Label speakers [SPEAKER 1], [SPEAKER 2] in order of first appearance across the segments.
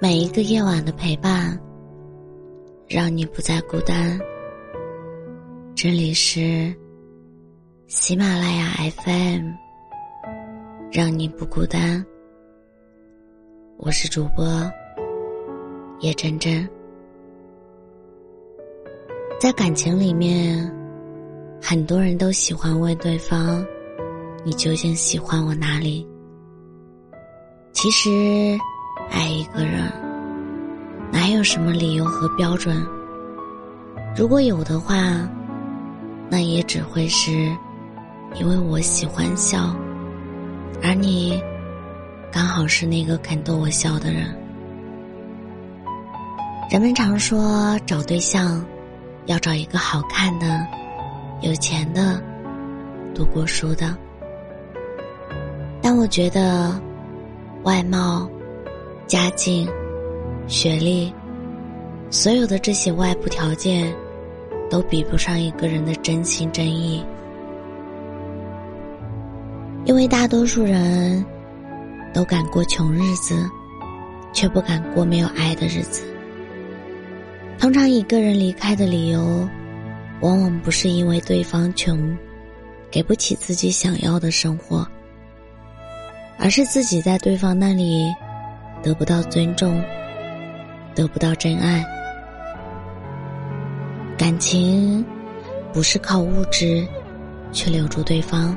[SPEAKER 1] 每一个夜晚的陪伴，让你不再孤单。这里是喜马拉雅 FM，让你不孤单。我是主播叶真真。在感情里面，很多人都喜欢问对方：“你究竟喜欢我哪里？”其实。爱一个人，哪有什么理由和标准？如果有的话，那也只会是因为我喜欢笑，而你刚好是那个肯逗我笑的人。人们常说找对象要找一个好看的、有钱的、读过书的，但我觉得外貌。家境、学历，所有的这些外部条件，都比不上一个人的真心真意。因为大多数人都敢过穷日子，却不敢过没有爱的日子。通常一个人离开的理由，往往不是因为对方穷，给不起自己想要的生活，而是自己在对方那里。得不到尊重，得不到真爱。感情不是靠物质去留住对方，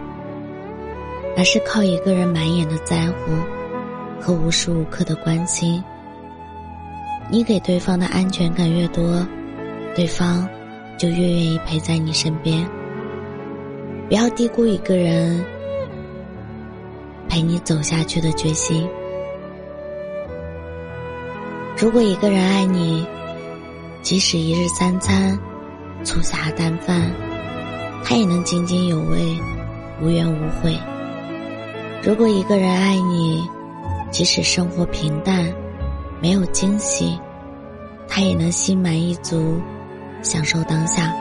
[SPEAKER 1] 而是靠一个人满眼的在乎和无时无刻的关心。你给对方的安全感越多，对方就越愿意陪在你身边。不要低估一个人陪你走下去的决心。如果一个人爱你，即使一日三餐粗茶淡饭，他也能津津有味，无怨无悔。如果一个人爱你，即使生活平淡，没有惊喜，他也能心满意足，享受当下。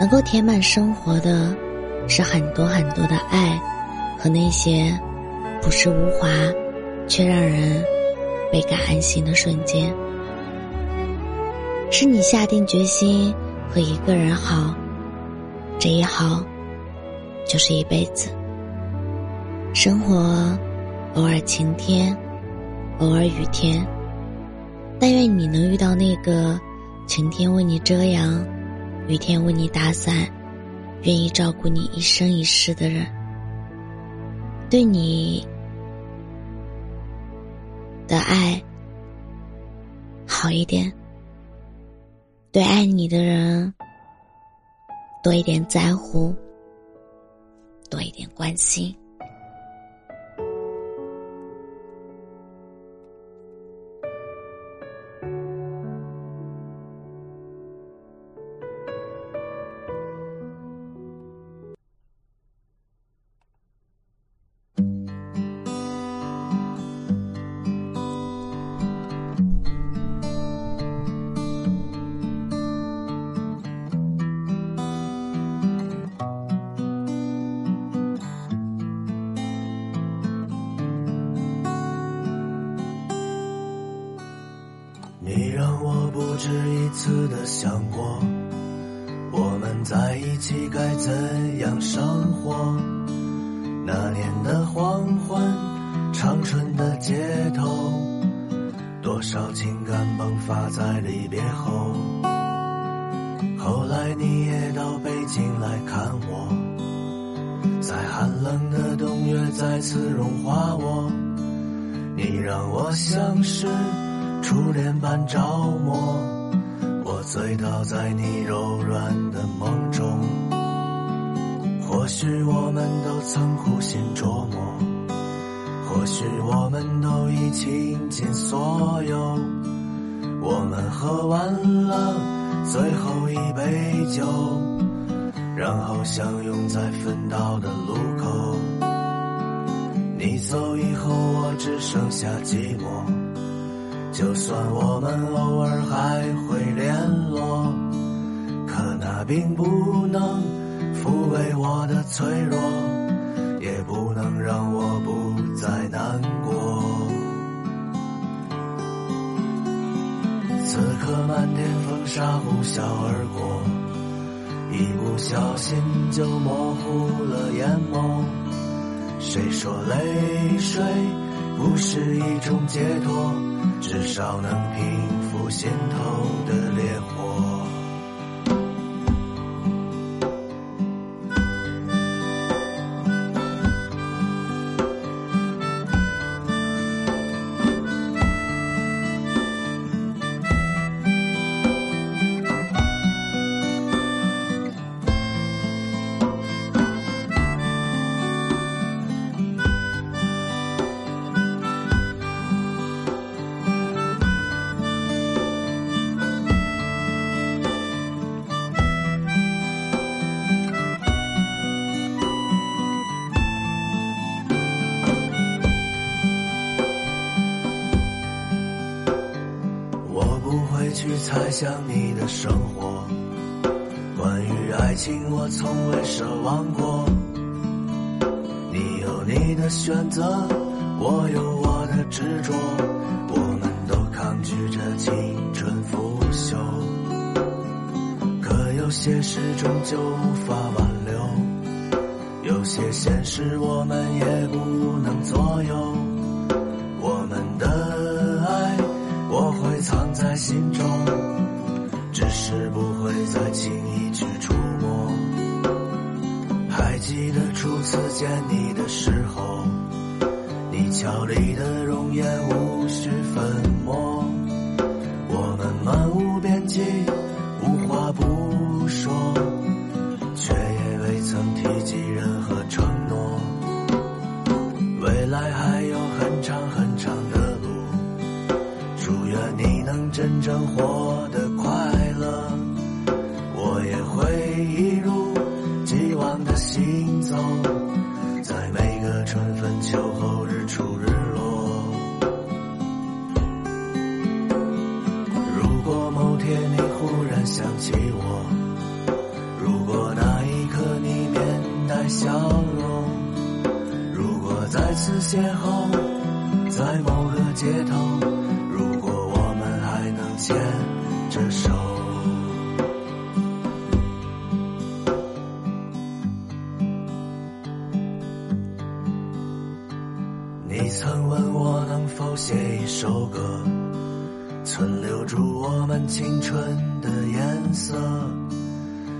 [SPEAKER 1] 能够填满生活的，是很多很多的爱，和那些朴实无华，却让人。倍感安心的瞬间，是你下定决心和一个人好，这一好就是一辈子。生活偶尔晴天，偶尔雨天，但愿你能遇到那个晴天为你遮阳，雨天为你打伞，愿意照顾你一生一世的人，对你。的爱好一点，对爱你的人多一点在乎，多一点关心。
[SPEAKER 2] 不止一次的想过，我们在一起该怎样生活？那年的黄昏，长春的街头，多少情感迸发在离别后。后来你也到北京来看我，在寒冷的冬月再次融化我，你让我像是。初恋般着魔，我醉倒在你柔软的梦中。或许我们都曾苦心琢磨，或许我们都已倾尽所有。我们喝完了最后一杯酒，然后相拥在分道的路口。你走以后，我只剩下寂寞。就算我们偶尔还会联络，可那并不能抚慰我的脆弱，也不能让我不再难过。此刻漫天风沙呼啸而过，一不小心就模糊了眼眸。谁说泪水不是一种解脱？至少能平复心头的烈火。想你的生活，关于爱情我从未奢望过。你有你的选择，我有我的执着，我们都抗拒着青春腐朽。可有些事终究无法挽留，有些现实我们也不能左右。我们的爱，我会藏在心中。只是不会再轻易去触摸。还记得初次见你的时候，你俏丽的容颜无需粉末。我们漫无边际，邂逅在某个街头，如果我们还能牵着手。你曾问我能否写一首歌，存留住我们青春的颜色。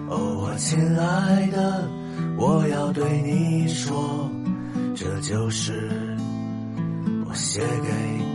[SPEAKER 2] 哦，我亲爱的，我要对你说，这就是我写给。